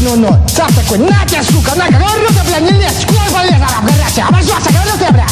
ну-ну. Сам такой, на тебя, сука, на, говорю ты, бля, не лезь, куда полез, араб, горячий, обожжешься, говорю ты, бля.